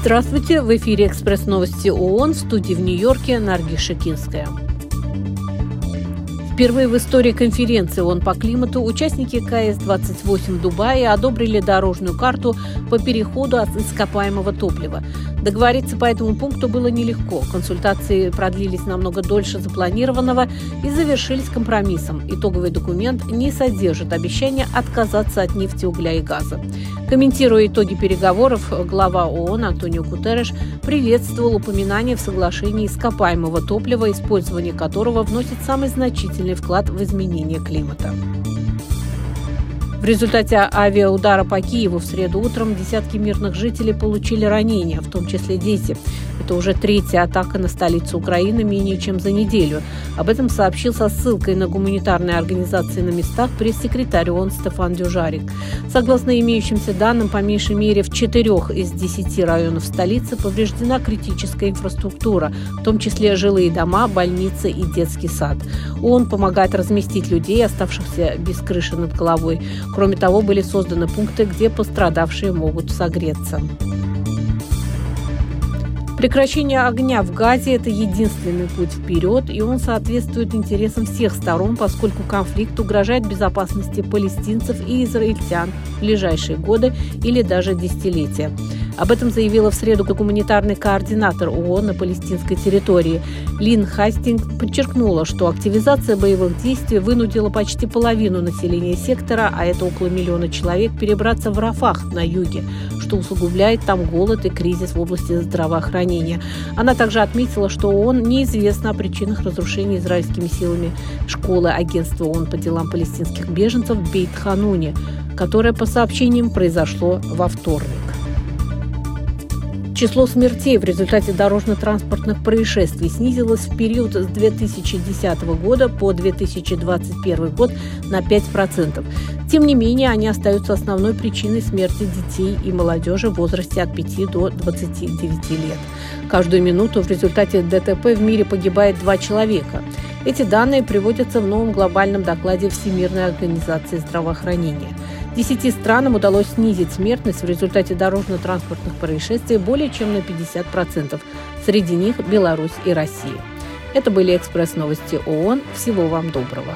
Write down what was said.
Здравствуйте! В эфире «Экспресс новости ООН» в студии в Нью-Йорке Нарги Шикинская. Впервые в истории конференции ООН по климату участники КС-28 в Дубае одобрили дорожную карту по переходу от ископаемого топлива. Договориться по этому пункту было нелегко. Консультации продлились намного дольше запланированного и завершились компромиссом. Итоговый документ не содержит обещания отказаться от нефти, угля и газа. Комментируя итоги переговоров, глава ООН Антонио Гутерреш приветствовал упоминание в соглашении ископаемого топлива, использование которого вносит самый значительный вклад в изменение климата. В результате авиаудара по Киеву в среду утром десятки мирных жителей получили ранения, в том числе дети. Это уже третья атака на столицу Украины менее чем за неделю. Об этом сообщил со ссылкой на гуманитарные организации на местах пресс-секретарь ООН Стефан Дюжарик. Согласно имеющимся данным, по меньшей мере в четырех из десяти районов столицы повреждена критическая инфраструктура, в том числе жилые дома, больницы и детский сад. ООН помогает разместить людей, оставшихся без крыши над головой. Кроме того, были созданы пункты, где пострадавшие могут согреться. Прекращение огня в Газе – это единственный путь вперед, и он соответствует интересам всех сторон, поскольку конфликт угрожает безопасности палестинцев и израильтян в ближайшие годы или даже десятилетия. Об этом заявила в среду гуманитарный координатор ООН на палестинской территории. Лин Хастинг подчеркнула, что активизация боевых действий вынудила почти половину населения сектора, а это около миллиона человек, перебраться в Рафах на юге, что усугубляет там голод и кризис в области здравоохранения. Она также отметила, что ООН неизвестно о причинах разрушения израильскими силами школы агентства ООН по делам палестинских беженцев в Бейт-Хануне, которое, по сообщениям, произошло во вторник. Число смертей в результате дорожно-транспортных происшествий снизилось в период с 2010 года по 2021 год на 5%. Тем не менее, они остаются основной причиной смерти детей и молодежи в возрасте от 5 до 29 лет. Каждую минуту в результате ДТП в мире погибает два человека. Эти данные приводятся в новом глобальном докладе Всемирной организации здравоохранения – Десяти странам удалось снизить смертность в результате дорожно-транспортных происшествий более чем на 50%. Среди них Беларусь и Россия. Это были экспресс-новости ООН. Всего вам доброго.